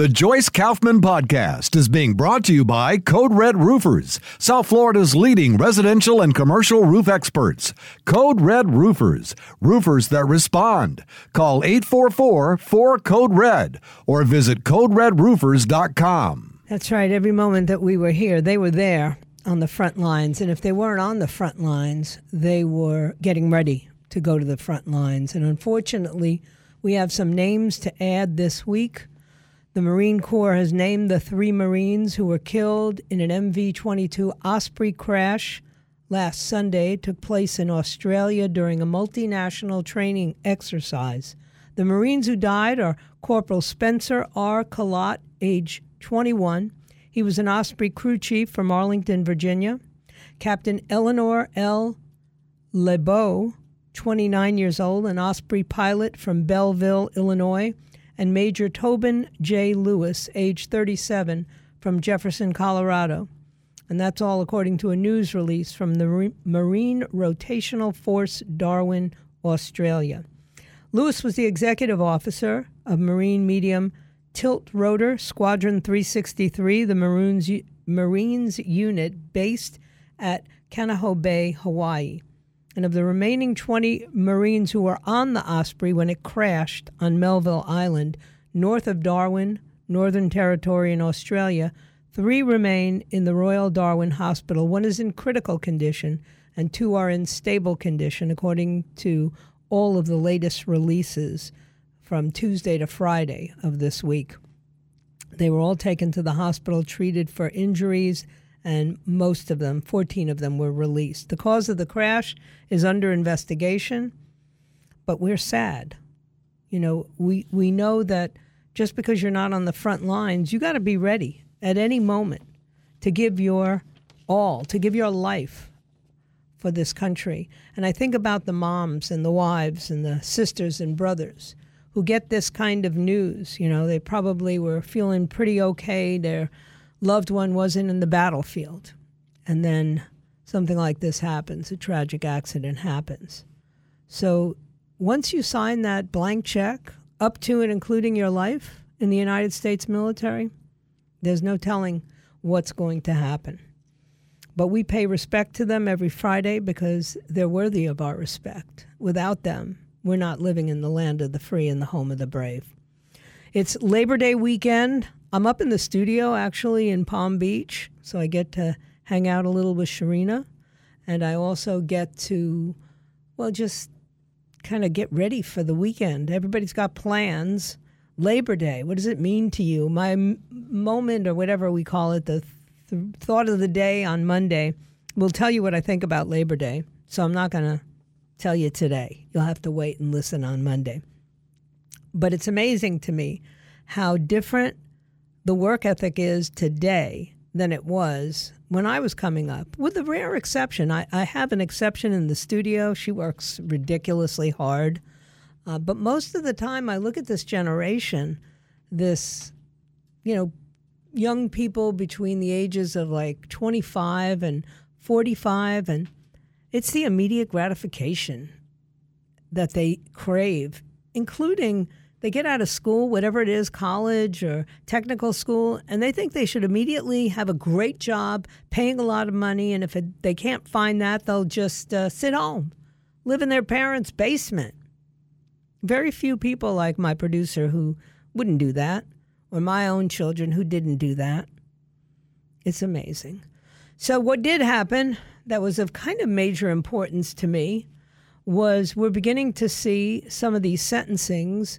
The Joyce Kaufman Podcast is being brought to you by Code Red Roofers, South Florida's leading residential and commercial roof experts. Code Red Roofers, roofers that respond. Call 844 4 Code Red or visit CodeRedRoofers.com. That's right. Every moment that we were here, they were there on the front lines. And if they weren't on the front lines, they were getting ready to go to the front lines. And unfortunately, we have some names to add this week. The Marine Corps has named the three Marines who were killed in an MV 22 Osprey crash last Sunday. Took place in Australia during a multinational training exercise. The Marines who died are Corporal Spencer R. Collart, age 21. He was an Osprey crew chief from Arlington, Virginia. Captain Eleanor L. LeBeau, 29 years old, an Osprey pilot from Belleville, Illinois and Major Tobin J. Lewis, age 37, from Jefferson, Colorado. And that's all according to a news release from the Marine Rotational Force, Darwin, Australia. Lewis was the executive officer of Marine Medium Tilt Rotor Squadron 363, the Marines, Marines unit based at Kaneohe Bay, Hawaii and of the remaining 20 Marines who were on the Osprey when it crashed on Melville Island, north of Darwin, Northern Territory in Australia, three remain in the Royal Darwin Hospital. One is in critical condition, and two are in stable condition, according to all of the latest releases from Tuesday to Friday of this week. They were all taken to the hospital, treated for injuries and most of them, 14 of them, were released. The cause of the crash is under investigation, but we're sad. You know, we, we know that just because you're not on the front lines, you got to be ready at any moment to give your all, to give your life for this country. And I think about the moms and the wives and the sisters and brothers who get this kind of news. You know, they probably were feeling pretty okay. They're loved one wasn't in the battlefield. And then something like this happens, a tragic accident happens. So once you sign that blank check, up to and including your life in the United States military, there's no telling what's going to happen. But we pay respect to them every Friday because they're worthy of our respect. Without them, we're not living in the land of the free and the home of the brave. It's Labor Day weekend. I'm up in the studio actually in Palm Beach, so I get to hang out a little with Sharina, and I also get to, well, just kind of get ready for the weekend. Everybody's got plans. Labor Day, what does it mean to you? My m- moment, or whatever we call it, the th- thought of the day on Monday, will tell you what I think about Labor Day. So I'm not going to tell you today. You'll have to wait and listen on Monday. But it's amazing to me how different the work ethic is today than it was when I was coming up, with the rare exception. I, I have an exception in the studio. She works ridiculously hard. Uh, but most of the time, I look at this generation, this, you know, young people between the ages of like 25 and 45, and it's the immediate gratification that they crave, including they get out of school, whatever it is, college or technical school, and they think they should immediately have a great job, paying a lot of money. And if it, they can't find that, they'll just uh, sit home, live in their parents' basement. Very few people like my producer who wouldn't do that, or my own children who didn't do that. It's amazing. So, what did happen that was of kind of major importance to me was we're beginning to see some of these sentencings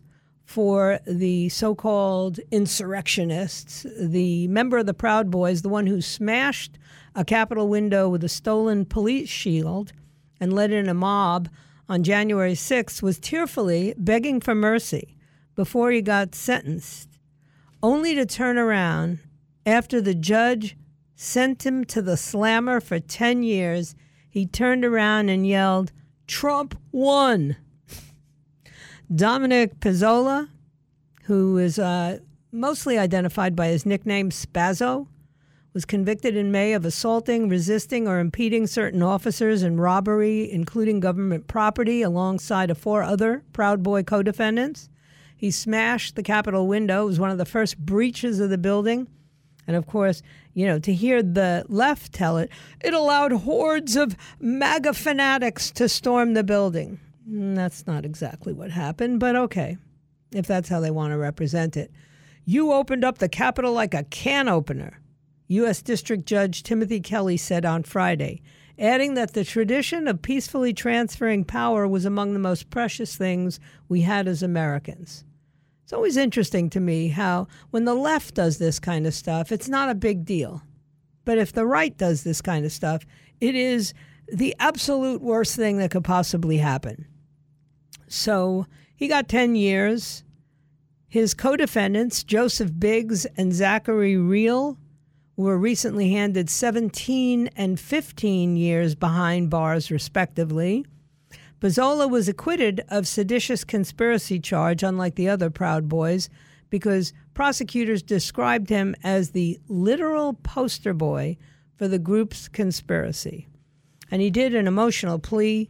for the so called insurrectionists, the member of the Proud Boys, the one who smashed a Capitol window with a stolen police shield and led in a mob on January 6th, was tearfully begging for mercy before he got sentenced only to turn around after the judge sent him to the slammer for 10 years. He turned around and yelled, Trump won. Dominic Pezzola, who is uh, mostly identified by his nickname Spazzo, was convicted in May of assaulting, resisting, or impeding certain officers in robbery, including government property, alongside of four other Proud Boy co defendants. He smashed the Capitol window. It was one of the first breaches of the building. And of course, you know, to hear the left tell it, it allowed hordes of MAGA fanatics to storm the building. Mm, that's not exactly what happened, but okay, if that's how they want to represent it. You opened up the Capitol like a can opener. U.S. District Judge Timothy Kelly said on Friday, adding that the tradition of peacefully transferring power was among the most precious things we had as Americans. It's always interesting to me how when the left does this kind of stuff, it's not a big deal. But if the right does this kind of stuff, it is the absolute worst thing that could possibly happen. So he got 10 years. His co defendants, Joseph Biggs and Zachary Rehl, were recently handed 17 and 15 years behind bars, respectively. Pezzola was acquitted of seditious conspiracy charge, unlike the other Proud Boys, because prosecutors described him as the literal poster boy for the group's conspiracy. And he did an emotional plea.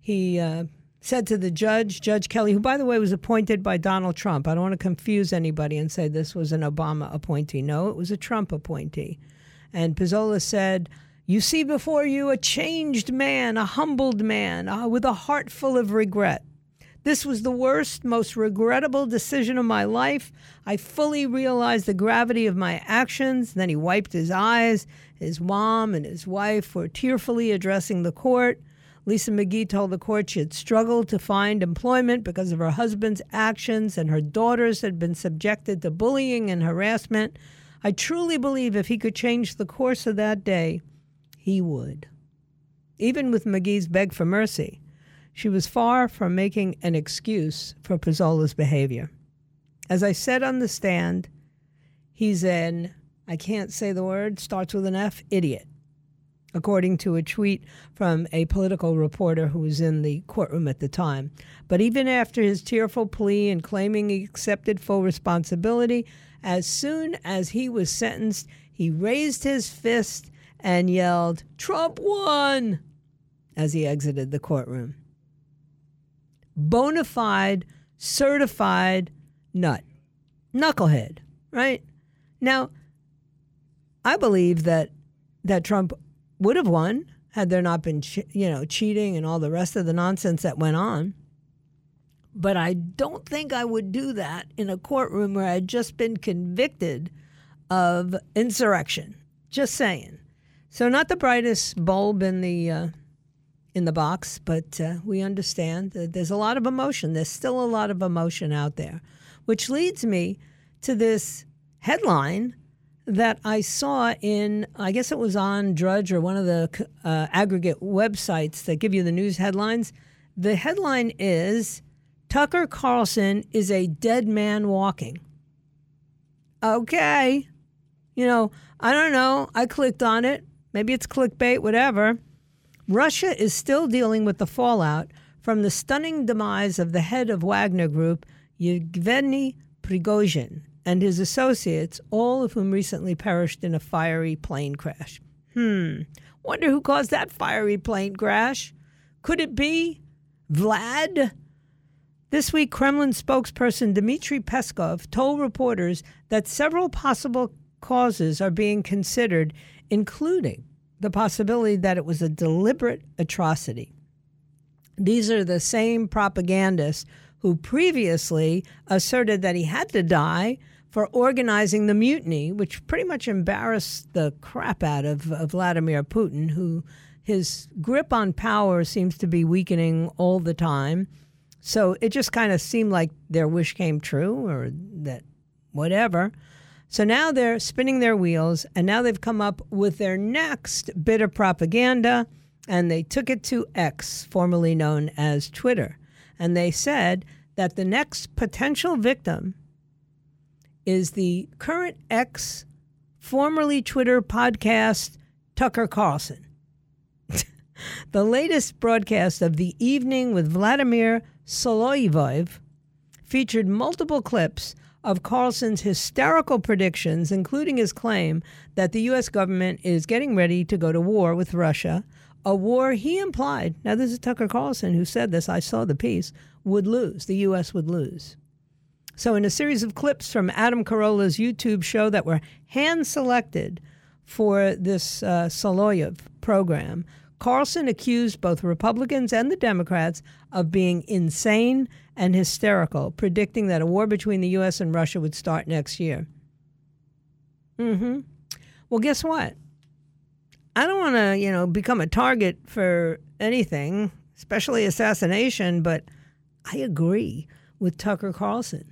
He uh, said to the judge, Judge Kelly, who, by the way, was appointed by Donald Trump. I don't want to confuse anybody and say this was an Obama appointee. No, it was a Trump appointee. And Pezzola said, You see before you a changed man, a humbled man, uh, with a heart full of regret. This was the worst, most regrettable decision of my life. I fully realized the gravity of my actions. Then he wiped his eyes. His mom and his wife were tearfully addressing the court. Lisa McGee told the court she had struggled to find employment because of her husband's actions and her daughters had been subjected to bullying and harassment. I truly believe if he could change the course of that day, he would. Even with McGee's beg for mercy, she was far from making an excuse for Pezzola's behavior. As I said on the stand, he's an, I can't say the word, starts with an F, idiot according to a tweet from a political reporter who was in the courtroom at the time. But even after his tearful plea and claiming he accepted full responsibility, as soon as he was sentenced, he raised his fist and yelled, Trump won! as he exited the courtroom. Bona fide, certified nut, knucklehead, right? Now, I believe that that Trump would have won had there not been, you know, cheating and all the rest of the nonsense that went on. But I don't think I would do that in a courtroom where I'd just been convicted of insurrection. Just saying. So not the brightest bulb in the uh, in the box, but uh, we understand that there's a lot of emotion. There's still a lot of emotion out there, which leads me to this headline that I saw in, I guess it was on Drudge or one of the uh, aggregate websites that give you the news headlines. The headline is Tucker Carlson is a dead man walking. Okay. You know, I don't know. I clicked on it. Maybe it's clickbait, whatever. Russia is still dealing with the fallout from the stunning demise of the head of Wagner Group, Yevgeny Prigozhin, and his associates, all of whom recently perished in a fiery plane crash. Hmm, wonder who caused that fiery plane crash? Could it be Vlad? This week, Kremlin spokesperson Dmitry Peskov told reporters that several possible causes are being considered, including the possibility that it was a deliberate atrocity. These are the same propagandists who previously asserted that he had to die for organizing the mutiny, which pretty much embarrassed the crap out of, of Vladimir Putin, who his grip on power seems to be weakening all the time. So it just kind of seemed like their wish came true or that whatever. So now they're spinning their wheels and now they've come up with their next bit of propaganda and they took it to X, formerly known as Twitter. And they said that the next potential victim is the current ex, formerly Twitter podcast, Tucker Carlson. the latest broadcast of The Evening with Vladimir Solovyov featured multiple clips of Carlson's hysterical predictions, including his claim that the U.S. government is getting ready to go to war with Russia, a war he implied, now this is Tucker Carlson who said this, I saw the piece, would lose. The U.S. would lose. So, in a series of clips from Adam Carolla's YouTube show that were hand selected for this uh, Solovyov program, Carlson accused both Republicans and the Democrats of being insane and hysterical, predicting that a war between the U.S. and Russia would start next year. Mm-hmm. Well, guess what? I don't want to, you know, become a target for anything, especially assassination, but I agree with Tucker Carlson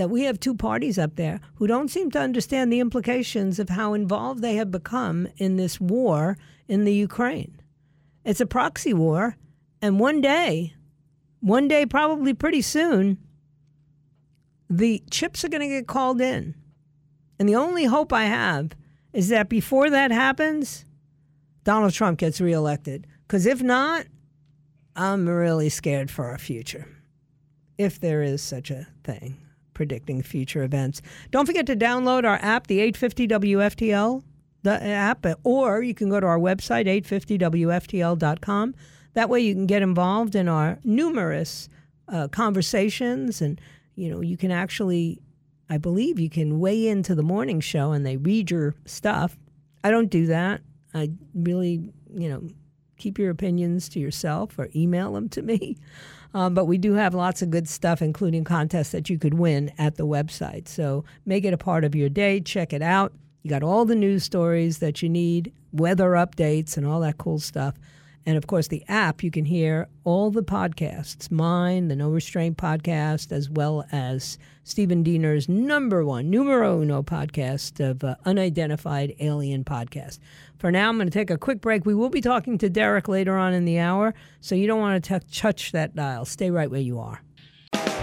that we have two parties up there who don't seem to understand the implications of how involved they have become in this war in the Ukraine. It's a proxy war, and one day one day, probably pretty soon, the chips are going to get called in. And the only hope I have is that before that happens, Donald Trump gets reelected. Because if not, I'm really scared for our future, if there is such a thing, predicting future events. Don't forget to download our app, the 850 WFTL the app, or you can go to our website, 850WFTL.com. That way you can get involved in our numerous uh, conversations and, you know, you can actually, I believe you can weigh into the morning show and they read your stuff. I don't do that. I really, you know, keep your opinions to yourself or email them to me. Um, but we do have lots of good stuff, including contests that you could win at the website. So make it a part of your day. Check it out. You got all the news stories that you need, weather updates, and all that cool stuff. And of course, the app, you can hear all the podcasts mine, the No Restraint podcast, as well as Stephen Diener's number one, numero uno podcast of uh, Unidentified Alien Podcast. For now, I'm going to take a quick break. We will be talking to Derek later on in the hour, so you don't want to touch that dial. Stay right where you are.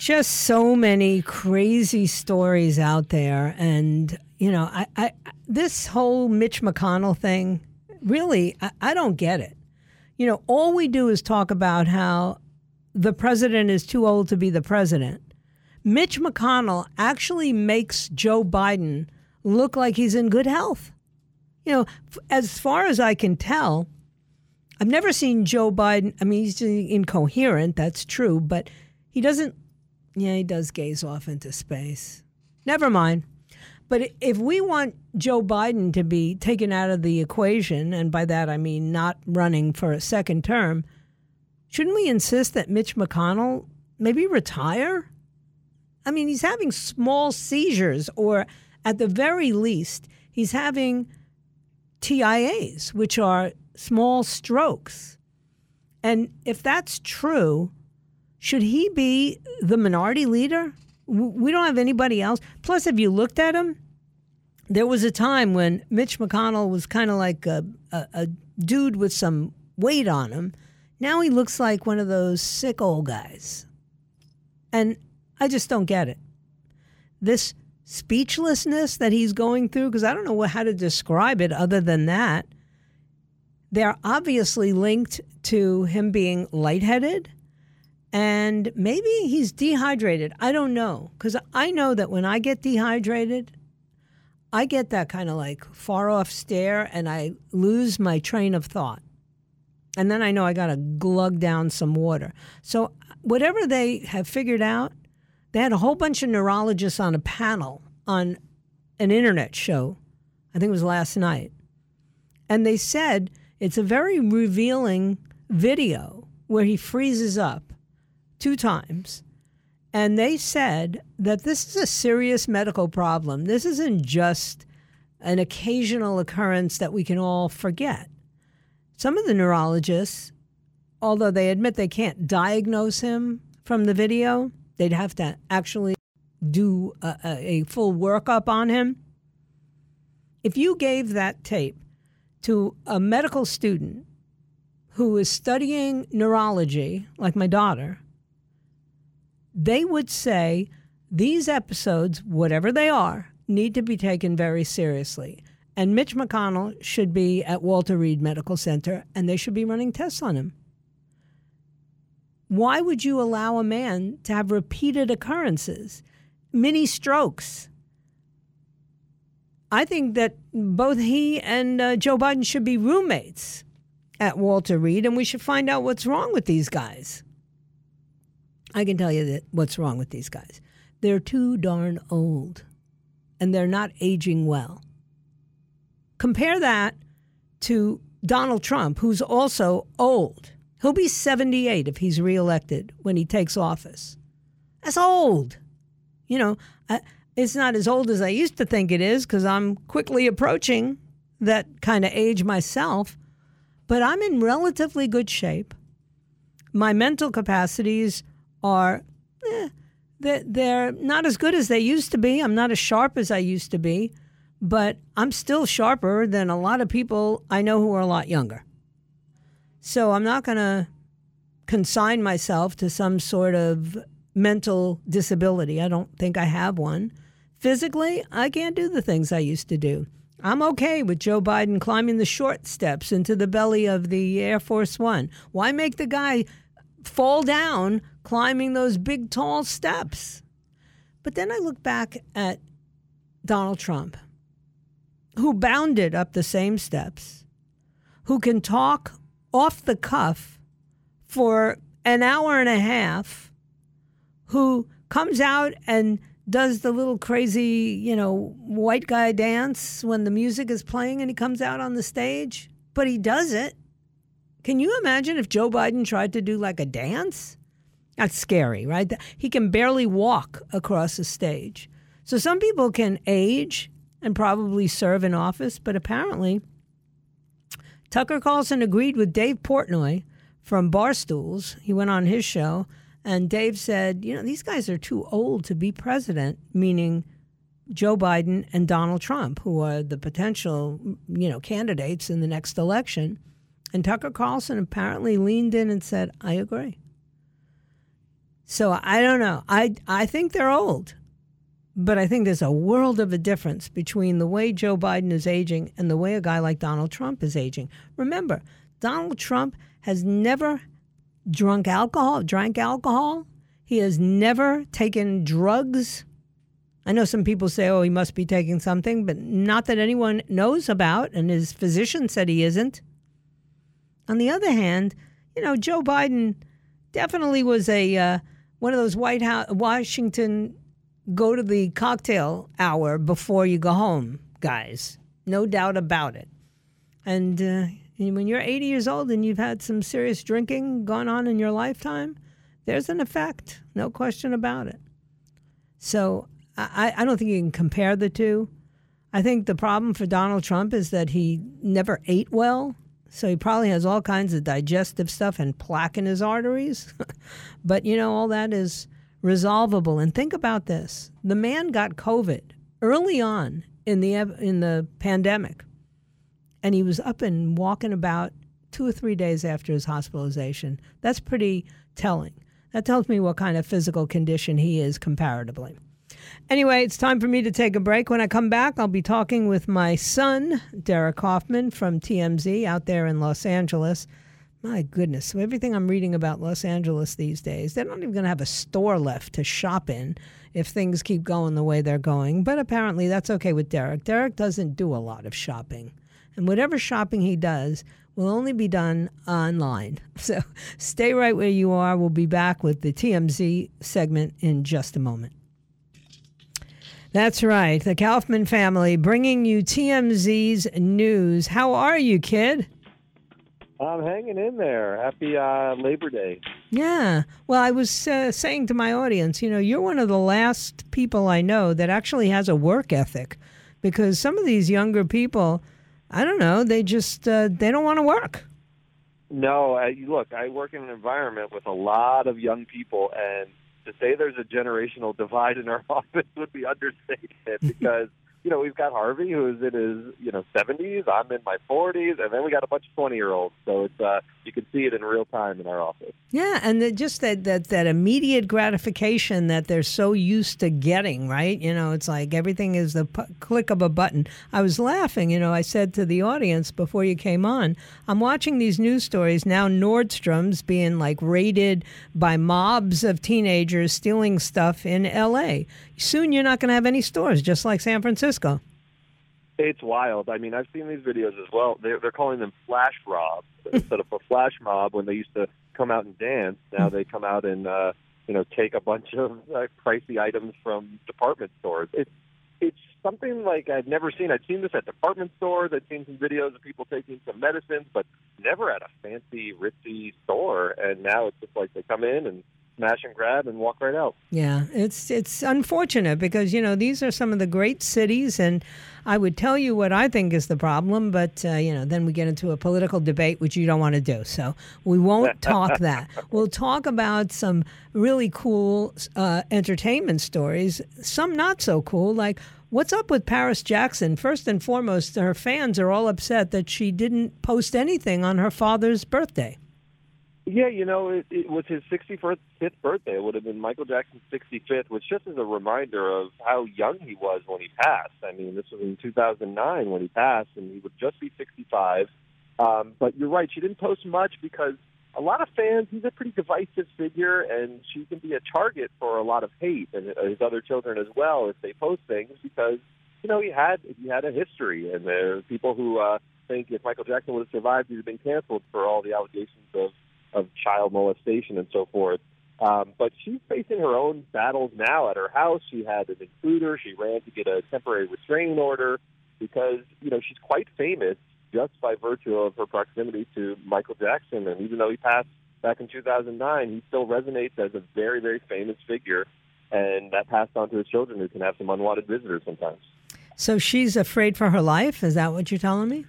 just so many crazy stories out there. And you know I, I this whole mitch mcconnell thing really I, I don't get it. You know all we do is talk about how the president is too old to be the president. Mitch mcconnell actually makes joe biden look like he's in good health. You know as far as i can tell i've never seen joe biden i mean he's incoherent that's true but he doesn't yeah, he does gaze off into space. Never mind. But if we want Joe Biden to be taken out of the equation, and by that I mean not running for a second term, shouldn't we insist that Mitch McConnell maybe retire? I mean, he's having small seizures, or at the very least, he's having TIAs, which are small strokes. And if that's true, should he be the minority leader? We don't have anybody else. Plus, have you looked at him? There was a time when Mitch McConnell was kind of like a, a, a dude with some weight on him. Now he looks like one of those sick old guys. And I just don't get it. This speechlessness that he's going through, because I don't know how to describe it other than that, they're obviously linked to him being lightheaded and maybe he's dehydrated. I don't know. Because I know that when I get dehydrated, I get that kind of like far off stare and I lose my train of thought. And then I know I got to glug down some water. So, whatever they have figured out, they had a whole bunch of neurologists on a panel on an internet show. I think it was last night. And they said it's a very revealing video where he freezes up two times. And they said that this is a serious medical problem. This isn't just an occasional occurrence that we can all forget. Some of the neurologists, although they admit they can't diagnose him from the video, they'd have to actually do a, a, full workup on him. If you gave that tape to a medical student who is studying neurology, like my daughter, they would say these episodes, whatever they are, need to be taken very seriously. And Mitch McConnell should be at Walter Reed Medical Center and they should be running tests on him. Why would you allow a man to have repeated occurrences, mini strokes? I think that both he and uh, Joe Biden should be roommates at Walter Reed, and we should find out what's wrong with these guys. I can tell you that what's wrong with these guys. They're too darn old, and they're not aging well. Compare that to Donald Trump, who's also old. He'll be 78 if he's reelected when he takes office. That's old. You know, I, it's not as old as I used to think it is because I'm quickly approaching that kind of age myself, but I'm in relatively good shape. My mental capacities are, eh, they're, they're not as good as they used to be. I'm not as sharp as I used to be, but I'm still sharper than a lot of people I know who are a lot younger. So I'm not going to consign myself to some sort of mental disability. I don't think I have one. Physically, I can't do the things I used to do. I'm okay with Joe Biden climbing the short steps into the belly of the Air Force One. Why make the guy fall down climbing those big, tall steps? But then I look back at Donald Trump, who bounded up the same steps, who can talk off the cuff for an hour and a half who comes out and does the little crazy, you know, white guy dance when the music is playing and he comes out on the stage, but he does it. Can you imagine if Joe Biden tried to do like a dance? That's scary, right? He can barely walk across the stage. So some people can age and probably serve in office, but apparently Tucker Carlson agreed with Dave Portnoy from Barstools. He went on his show, and Dave said, you know, these guys are too old to be president, meaning Joe Biden and Donald Trump, who are the potential, you know, candidates in the next election. And Tucker Carlson apparently leaned in and said, I agree. So I don't know. I I think they're old. But I think there's a world of a difference between the way Joe Biden is aging and the way a guy like Donald Trump is aging. Remember, Donald Trump has never drunk alcohol, drank alcohol. He has never taken drugs. I know some people say, oh, he must be taking something, but not that anyone knows about, and his physician said he isn't. On the other hand, you know, Joe Biden definitely was a uh, one of those White House, Washington go to the cocktail hour before you go home, guys. No doubt about it. And, uh, when you're 80 years old and you've had some serious drinking gone on in your lifetime, there's an effect, no question about it. So I, I don't think you can compare the two. I think the problem for Donald Trump is that he never ate well. So he probably has all kinds of digestive stuff and plaque in his arteries. but, you know, all that is resolvable. And think about this the man got COVID early on in the, in the pandemic, and he was up and walking about two or three days after his hospitalization. That's pretty telling. That tells me what kind of physical condition he is comparatively. Anyway, it's time for me to take a break. When I come back, I'll be talking with my son, Derek Hoffman from TMZ out there in Los Angeles. My goodness. So everything I'm reading about Los Angeles these days, they're not even going to have a store left to shop in if things keep going the way they're going. But apparently that's okay with Derek. Derek doesn't do a lot of shopping. And whatever shopping he does will only be done online. So stay right where you are. We'll be back with the TMZ segment in just a moment. That's right. The Kaufman family bringing you TMZ's news. How are you, kid? I'm hanging in there. Happy uh, Labor Day. Yeah. Well, I was uh, saying to my audience, you know, you're one of the last people I know that actually has a work ethic because some of these younger people, I don't know, they just uh, they don't want to work. No, I, look, I work in an environment with a lot of young people, and to say there's a generational divide in our office would be understated because you know, we've got Harvey who's in his, you know, 70s. I'm in my 40s, and then we got a bunch of 20 year olds. So it's uh, you can see it in real time in our office. Yeah, and the, just that, that that immediate gratification that they're so used to getting, right? You know, it's like everything is the p- click of a button. I was laughing. You know, I said to the audience before you came on, I'm watching these news stories now. Nordstrom's being like raided by mobs of teenagers stealing stuff in L.A. Soon, you're not going to have any stores, just like San Francisco. It's wild. I mean, I've seen these videos as well. They're, they're calling them flash robs instead of a flash mob when they used to come out and dance. Now they come out and uh, you know take a bunch of uh, pricey items from department stores. It's it's something like I've never seen. I've seen this at department stores. I've seen some videos of people taking some medicines, but never at a fancy, ritzy store. And now it's just like they come in and smash and grab and walk right out. Yeah, it's it's unfortunate because you know these are some of the great cities, and I would tell you what I think is the problem, but uh, you know then we get into a political debate which you don't want to do, so we won't talk that. We'll talk about some really cool uh, entertainment stories, some not so cool, like. What's up with Paris Jackson? First and foremost, her fans are all upset that she didn't post anything on her father's birthday. Yeah, you know, it, it was his 65th birthday. It would have been Michael Jackson's 65th, which just as a reminder of how young he was when he passed. I mean, this was in 2009 when he passed, and he would just be 65. Um, but you're right, she didn't post much because a lot of fans, he's a pretty divisive figure, and she can be a target for a lot of hate, and his other children as well, if they post things because, you know, he had he had a history, and there are people who uh, think if Michael Jackson would have survived, he'd have been canceled for all the allegations of of child molestation and so forth. Um, but she's facing her own battles now at her house. She had an intruder. She ran to get a temporary restraining order because you know she's quite famous just by virtue of her proximity to Michael Jackson. And even though he passed back in 2009, he still resonates as a very very famous figure, and that passed on to his children who can have some unwanted visitors sometimes. So she's afraid for her life. Is that what you're telling me?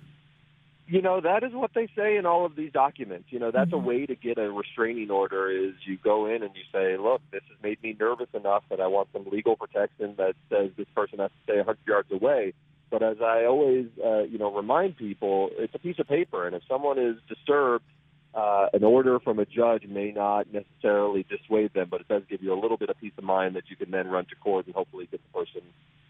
You know, that is what they say in all of these documents. You know, that's mm-hmm. a way to get a restraining order is you go in and you say, look, this has made me nervous enough that I want some legal protection that says this person has to stay 100 yards away. But as I always, uh, you know, remind people, it's a piece of paper. And if someone is disturbed, uh, an order from a judge may not necessarily dissuade them, but it does give you a little bit of peace of mind that you can then run to court and hopefully get the person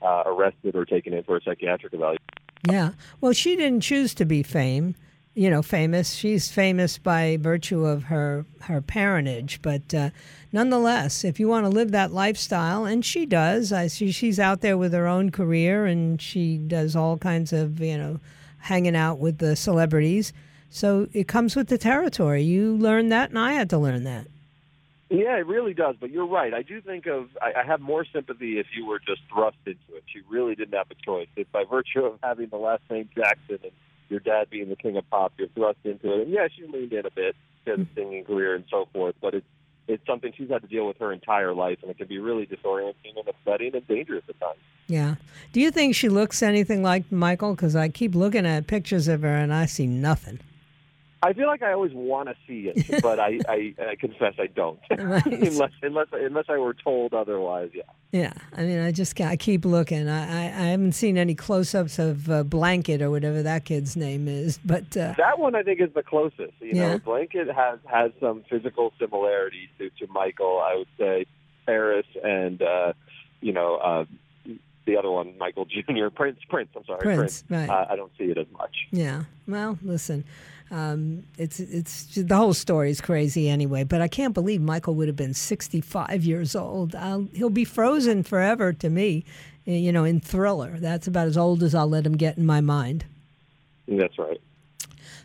uh, arrested or taken in for a psychiatric evaluation. Yeah. Well, she didn't choose to be fame, you know, famous. She's famous by virtue of her her parentage, but uh, nonetheless, if you want to live that lifestyle, and she does, I see she's out there with her own career, and she does all kinds of, you know, hanging out with the celebrities. So it comes with the territory. You learn that, and I had to learn that. Yeah, it really does. But you're right. I do think of I, I have more sympathy if you were just thrust into it. She really didn't have a choice. If by virtue of having the last name Jackson and your dad being the king of pop, you're thrust into it. And yeah, she leaned in a bit to the singing career and so forth. But it's it's something she's had to deal with her entire life, and it can be really disorienting and upsetting and dangerous at times. Yeah. Do you think she looks anything like Michael? Because I keep looking at pictures of her and I see nothing. I feel like I always want to see it, but I, I, I confess I don't, unless unless unless I were told otherwise. Yeah. Yeah, I mean, I just I keep looking. I I, I haven't seen any close-ups of uh, Blanket or whatever that kid's name is, but uh, that one I think is the closest. You yeah. know, Blanket has has some physical similarities to to Michael. I would say Paris and uh, you know. Uh, the other one, Michael Jr. Prince. Prince. I'm sorry, Prince. Prince. Right. Uh, I don't see it as much. Yeah. Well, listen, um, it's it's the whole story is crazy anyway. But I can't believe Michael would have been 65 years old. I'll, he'll be frozen forever to me. Eh, you know, in Thriller, that's about as old as I'll let him get in my mind. That's right.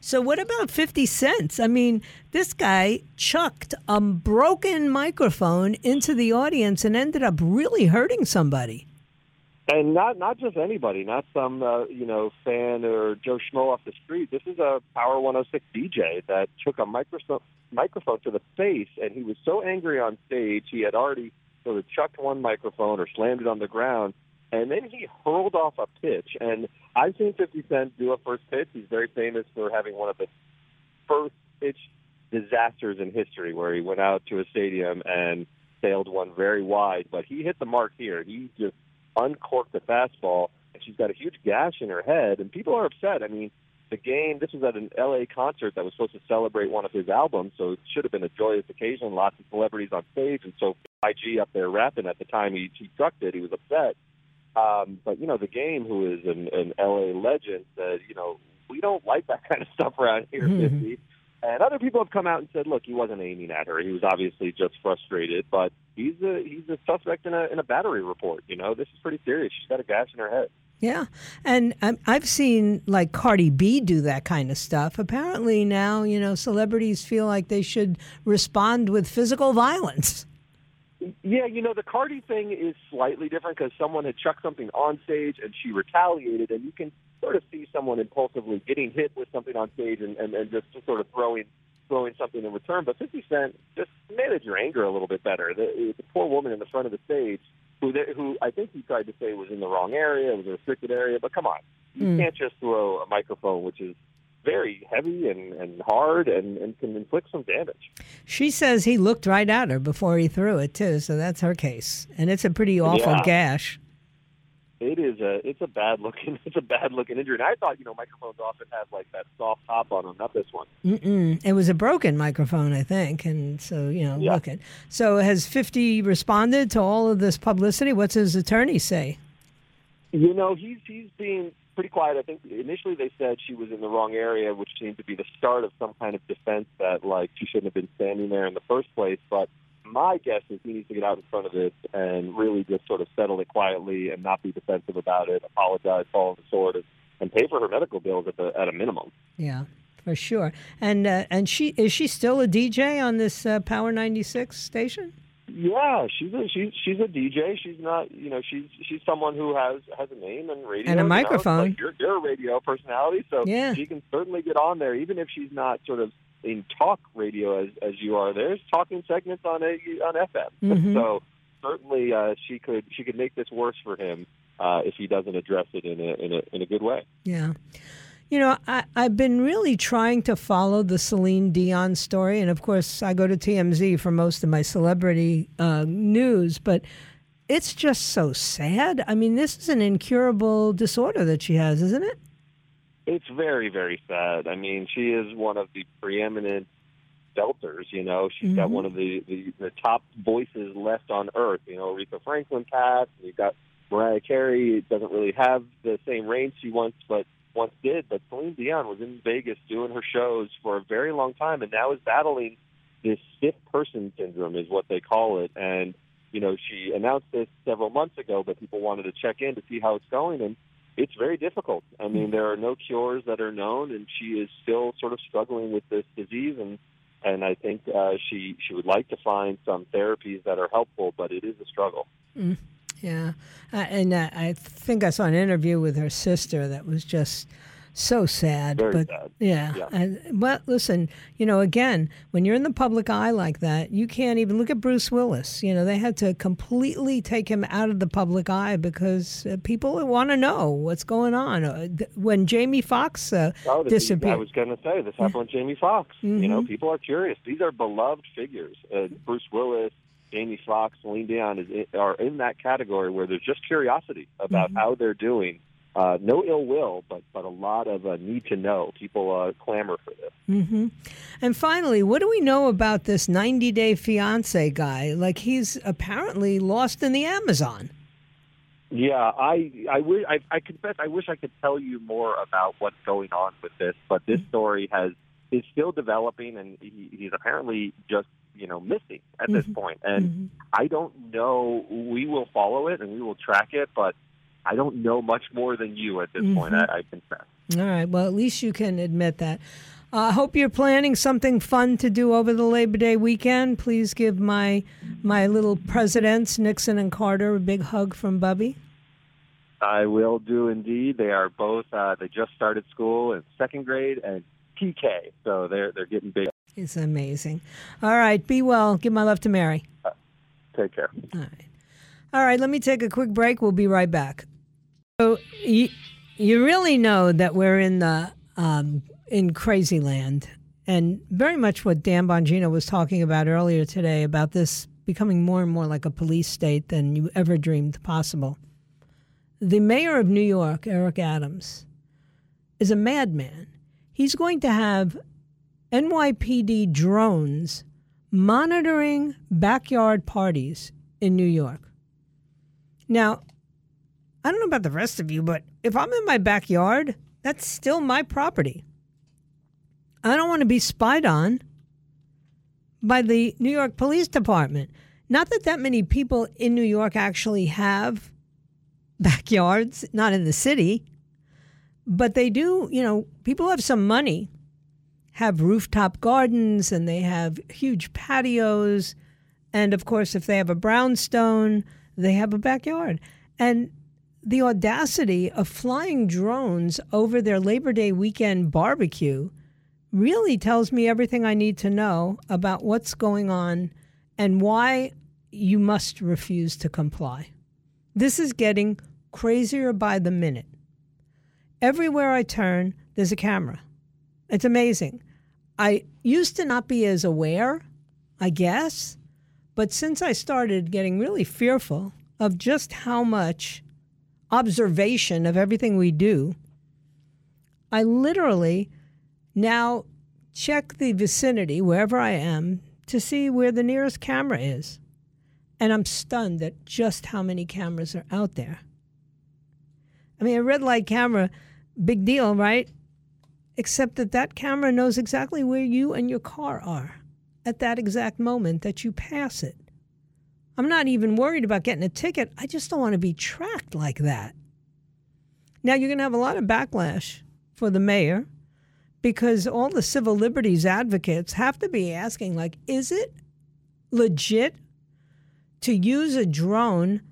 So what about 50 cents? I mean, this guy chucked a broken microphone into the audience and ended up really hurting somebody. And not not just anybody, not some uh, you know fan or Joe Schmo off the street. This is a Power 106 DJ that took a microphone microphone to the face, and he was so angry on stage he had already sort of chucked one microphone or slammed it on the ground, and then he hurled off a pitch. And I've seen 50 Cent do a first pitch. He's very famous for having one of the first pitch disasters in history, where he went out to a stadium and sailed one very wide. But he hit the mark here. He just uncorked the fastball, and she's got a huge gash in her head, and people are upset. I mean, the game, this was at an LA concert that was supposed to celebrate one of his albums, so it should have been a joyous occasion, lots of celebrities on stage, and so YG up there rapping at the time he, he struck it, he was upset. Um, but, you know, the game, who is an, an LA legend, said, you know, we don't like that kind of stuff around here, mm-hmm. 50. And other people have come out and said, look, he wasn't aiming at her. He was obviously just frustrated, but he's a he's a suspect in a in a battery report. You know, this is pretty serious. She's got a gash in her head. Yeah, and um, I've seen like Cardi B do that kind of stuff. Apparently now, you know, celebrities feel like they should respond with physical violence. Yeah, you know, the Cardi thing is slightly different because someone had chucked something on stage and she retaliated, and you can sort of see someone impulsively getting hit with something on stage and, and, and just sort of throwing throwing something in return. But 50 Cent, just manage your anger a little bit better. The, the poor woman in the front of the stage, who they, who I think he tried to say was in the wrong area, was a restricted area. But come on, you mm. can't just throw a microphone, which is very heavy and, and hard and, and can inflict some damage. She says he looked right at her before he threw it too, so that's her case, and it's a pretty awful yeah. gash. It is a it's a bad looking it's a bad looking injury. And I thought you know microphones often have like that soft top on them, not this one. Mm-mm. It was a broken microphone, I think, and so you know, yeah. look at. So has Fifty responded to all of this publicity? What's his attorney say? You know, he's he's being pretty quiet. I think initially they said she was in the wrong area, which seemed to be the start of some kind of defense that like she shouldn't have been standing there in the first place. But my guess is he needs to get out in front of this and really just sort of settle it quietly and not be defensive about it, apologize, fall on the sword, and, and pay for her medical bills at the at a minimum. Yeah, for sure. And uh, and she is she still a DJ on this uh, Power ninety six station? Yeah, she's a she's she's a DJ. She's not you know she's she's someone who has has a name and radio and a microphone. Know? Like you're, you're a radio personality, so yeah. she can certainly get on there, even if she's not sort of in talk radio as as you are. There's talking segments on a on FM, mm-hmm. so certainly uh, she could she could make this worse for him uh, if he doesn't address it in a in a in a good way. Yeah. You know, I, I've been really trying to follow the Celine Dion story, and of course, I go to TMZ for most of my celebrity uh, news, but it's just so sad. I mean, this is an incurable disorder that she has, isn't it? It's very, very sad. I mean, she is one of the preeminent belters. You know, she's mm-hmm. got one of the, the the top voices left on earth. You know, Aretha Franklin passed, and you've got Mariah Carey. Doesn't really have the same range she once, but once did. But Celine Dion was in Vegas doing her shows for a very long time, and now is battling this stiff person syndrome, is what they call it. And you know, she announced this several months ago, but people wanted to check in to see how it's going, and it's very difficult. I mean, there are no cures that are known, and she is still sort of struggling with this disease. And and I think uh, she she would like to find some therapies that are helpful, but it is a struggle. Mm, yeah, uh, and uh, I think I saw an interview with her sister that was just so sad. Very but sad. yeah, yeah. And, but listen, you know, again, when you're in the public eye like that, you can't even look at Bruce Willis. You know, they had to completely take him out of the public eye because uh, people want to know what's going on. Uh, when Jamie Foxx uh, oh, disappeared, I was going to say this happened with Jamie Foxx. Mm-hmm. You know, mm-hmm. people are curious. These are beloved figures. Uh, Bruce Willis. Jamie Foxx, Celine Dion is, are in that category where there's just curiosity about mm-hmm. how they're doing uh, no ill will, but but a lot of uh, need to know. People uh, clamor for this. Mm-hmm. And finally, what do we know about this 90 Day Fiance guy? Like he's apparently lost in the Amazon. Yeah, I I, wish, I I confess I wish I could tell you more about what's going on with this, but this mm-hmm. story has is still developing, and he, he's apparently just you know missing at this mm-hmm. point. And mm-hmm. I don't know. We will follow it and we will track it, but I don't know much more than you at this mm-hmm. point. I, I confess. All right. Well, at least you can admit that. I uh, hope you're planning something fun to do over the Labor Day weekend. Please give my my little presidents Nixon and Carter a big hug from Bubby. I will do indeed. They are both. Uh, they just started school in second grade and PK, so they're they're getting big. It's amazing. All right, be well. Give my love to Mary. Uh, take care. All right. All right. Let me take a quick break. We'll be right back. So you you really know that we're in the um, in crazy land, and very much what Dan Bongino was talking about earlier today about this becoming more and more like a police state than you ever dreamed possible. The mayor of New York, Eric Adams, is a madman. He's going to have NYPD drones monitoring backyard parties in New York. Now, I don't know about the rest of you, but if I'm in my backyard, that's still my property. I don't want to be spied on by the New York Police Department. Not that that many people in New York actually have backyards, not in the city, but they do, you know, people have some money, have rooftop gardens, and they have huge patios. And of course, if they have a brownstone, they have a backyard. And the audacity of flying drones over their Labor Day weekend barbecue really tells me everything I need to know about what's going on and why you must refuse to comply. This is getting crazier by the minute. Everywhere I turn, there's a camera. It's amazing. I used to not be as aware, I guess, but since I started getting really fearful of just how much observation of everything we do, I literally now check the vicinity wherever I am to see where the nearest camera is. And I'm stunned at just how many cameras are out there. I mean, a red light camera, big deal, right? Except that that camera knows exactly where you and your car are at that exact moment that you pass it. I'm not even worried about getting a ticket. I just don't want to be tracked like that. Now, you're going to have a lot of backlash for the mayor because all the civil liberties advocates have to be asking, like, is it legit to use a drone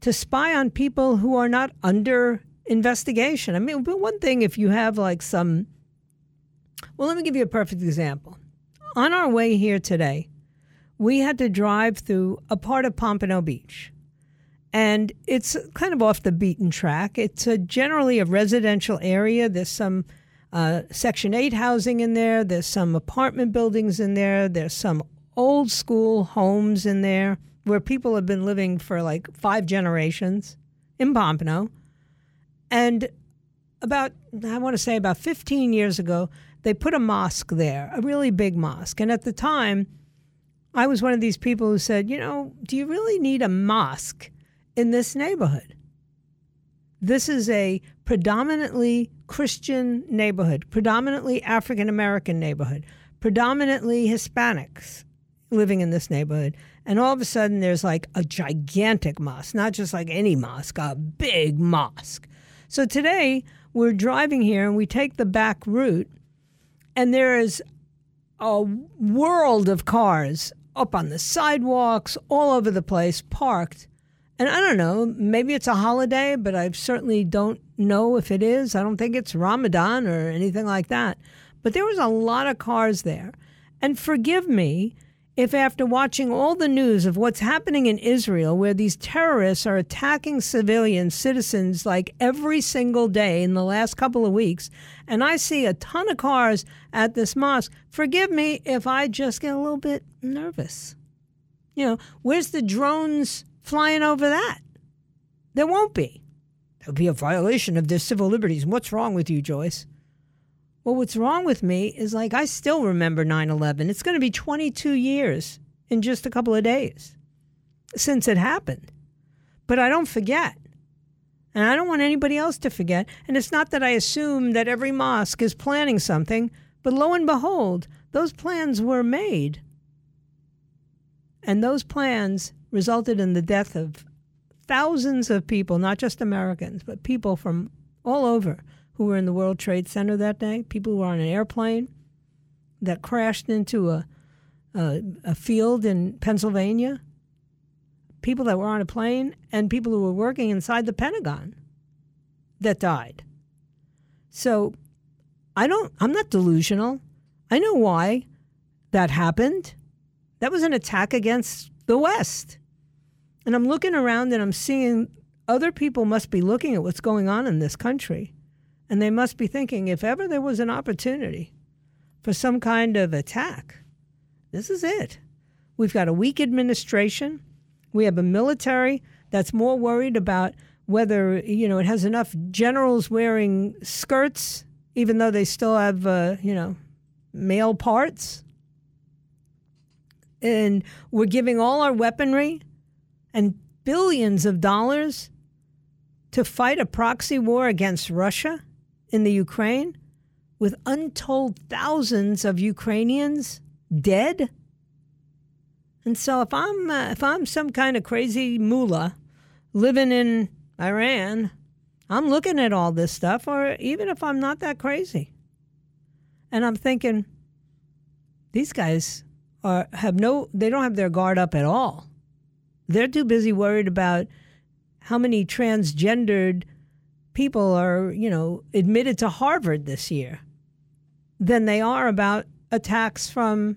to spy on people who are not under investigation? I mean, but one thing if you have like some, well, let me give you a perfect example. On our way here today, we had to drive through a part of Pompano Beach. And it's kind of off the beaten track. It's a, generally a residential area. There's some uh, Section 8 housing in there, there's some apartment buildings in there, there's some old school homes in there where people have been living for like five generations in Pompano. And about, I want to say about 15 years ago, they put a mosque there, a really big mosque. And at the time, I was one of these people who said, you know, do you really need a mosque in this neighborhood? This is a predominantly Christian neighborhood, predominantly African American neighborhood, predominantly Hispanics living in this neighborhood. And all of a sudden, there's like a gigantic mosque, not just like any mosque, a big mosque. So today, we're driving here and we take the back route, and there is a world of cars up on the sidewalks, all over the place, parked. And I don't know, maybe it's a holiday, but I certainly don't know if it is. I don't think it's Ramadan or anything like that. But there was a lot of cars there. And forgive me if after watching all the news of what's happening in Israel, where these terrorists are attacking civilian citizens like every single day in the last couple of weeks, and I see a ton of cars at this mosque, forgive me if I just get a little bit nervous. You know, where's the drones flying over that? There won't be. There'll be a violation of their civil liberties. What's wrong with you, Joyce? Well, what's wrong with me is like I still remember 9 11. It's going to be 22 years in just a couple of days since it happened. But I don't forget. And I don't want anybody else to forget. And it's not that I assume that every mosque is planning something, but lo and behold, those plans were made. And those plans resulted in the death of thousands of people, not just Americans, but people from all over who were in the World Trade Center that day, people who were on an airplane that crashed into a, a, a field in Pennsylvania, people that were on a plane, and people who were working inside the Pentagon. that died. So I don't, I'm not delusional. I know why that happened. That was an attack against the West. And I'm looking around and I'm seeing other people must be looking at what's going on in this country. And they must be thinking if ever there was an opportunity for some kind of attack, this is it. We've got a weak administration. We have a military that's more worried about whether, you know, it has enough generals wearing skirts, even though they still have, uh, you know, male parts. And we're giving all our weaponry and billions of dollars to fight a proxy war against Russia in the Ukraine with untold thousands of Ukrainians dead. And so if I'm uh, if I'm some kind of crazy mullah living in Iran, I'm looking at all this stuff or even if I'm not that crazy. And I'm thinking these guys are have no they don't have their guard up at all. They're too busy worried about how many transgendered people are, you know, admitted to Harvard this year than they are about attacks from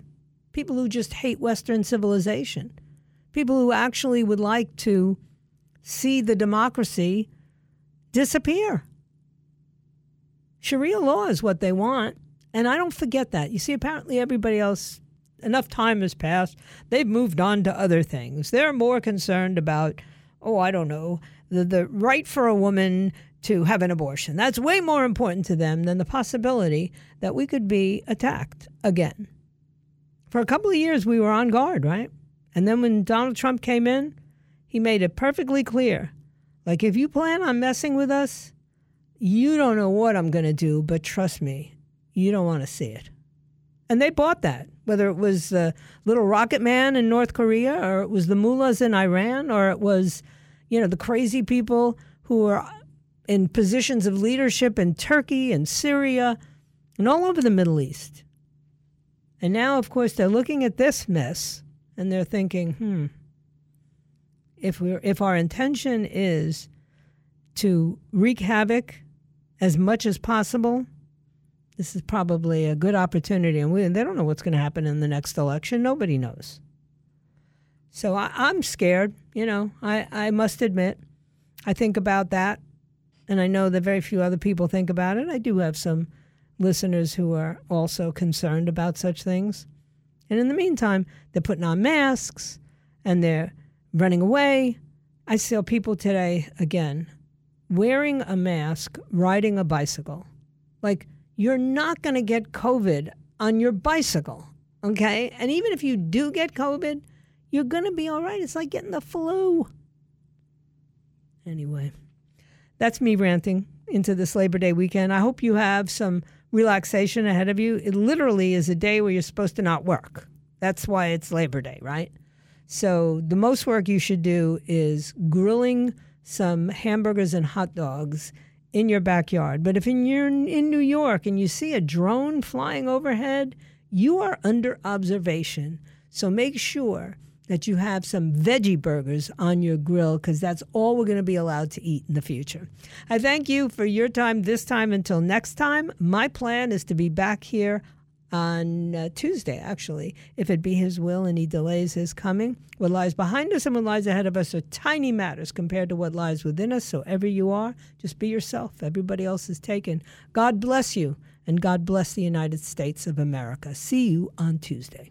people who just hate Western civilization, people who actually would like to see the democracy disappear. Sharia law is what they want. And I don't forget that. You see, apparently everybody else, enough time has passed. They've moved on to other things. They're more concerned about, oh, I don't know, the, the right for a woman to have an abortion. That's way more important to them than the possibility that we could be attacked again. For a couple of years, we were on guard, right? And then when Donald Trump came in, he made it perfectly clear like, if you plan on messing with us, you don't know what I'm going to do, but trust me, you don't want to see it. And they bought that, whether it was the little rocket man in North Korea, or it was the mullahs in Iran, or it was, you know, the crazy people who are in positions of leadership in Turkey and Syria and all over the Middle East. And now, of course, they're looking at this mess and they're thinking, hmm, if we if our intention is to wreak havoc as much as possible, this is probably a good opportunity. And we, they don't know what's going to happen in the next election. Nobody knows. So I, I'm scared. You know, I, I must admit, I think about that. And I know that very few other people think about it. I do have some listeners who are also concerned about such things. And in the meantime, they're putting on masks and they're running away. I saw people today, again, wearing a mask, riding a bicycle. Like, you're not going to get COVID on your bicycle, okay? And even if you do get COVID, you're going to be all right. It's like getting the flu. Anyway, that's me ranting into this Labor Day weekend. I hope you have some relaxation ahead of you. It literally is a day where you're supposed to not work. That's why it's Labor Day, right? So the most work you should do is grilling some hamburgers and hot dogs in your backyard. But if you're in New York and you see a drone flying overhead, you are under observation. So make sure that you have some veggie burgers on your grill because that's all we're going to be allowed to eat in the future. I thank you for your time this time. Until next time, my plan is to be back here on uh, Tuesday, actually, if it be His will and He delays His coming. What lies behind us and what lies ahead of us are tiny matters compared to what lies within us. So, ever you are, just be yourself. Everybody else is taken. God bless you, and God bless the United States of America. See you on Tuesday.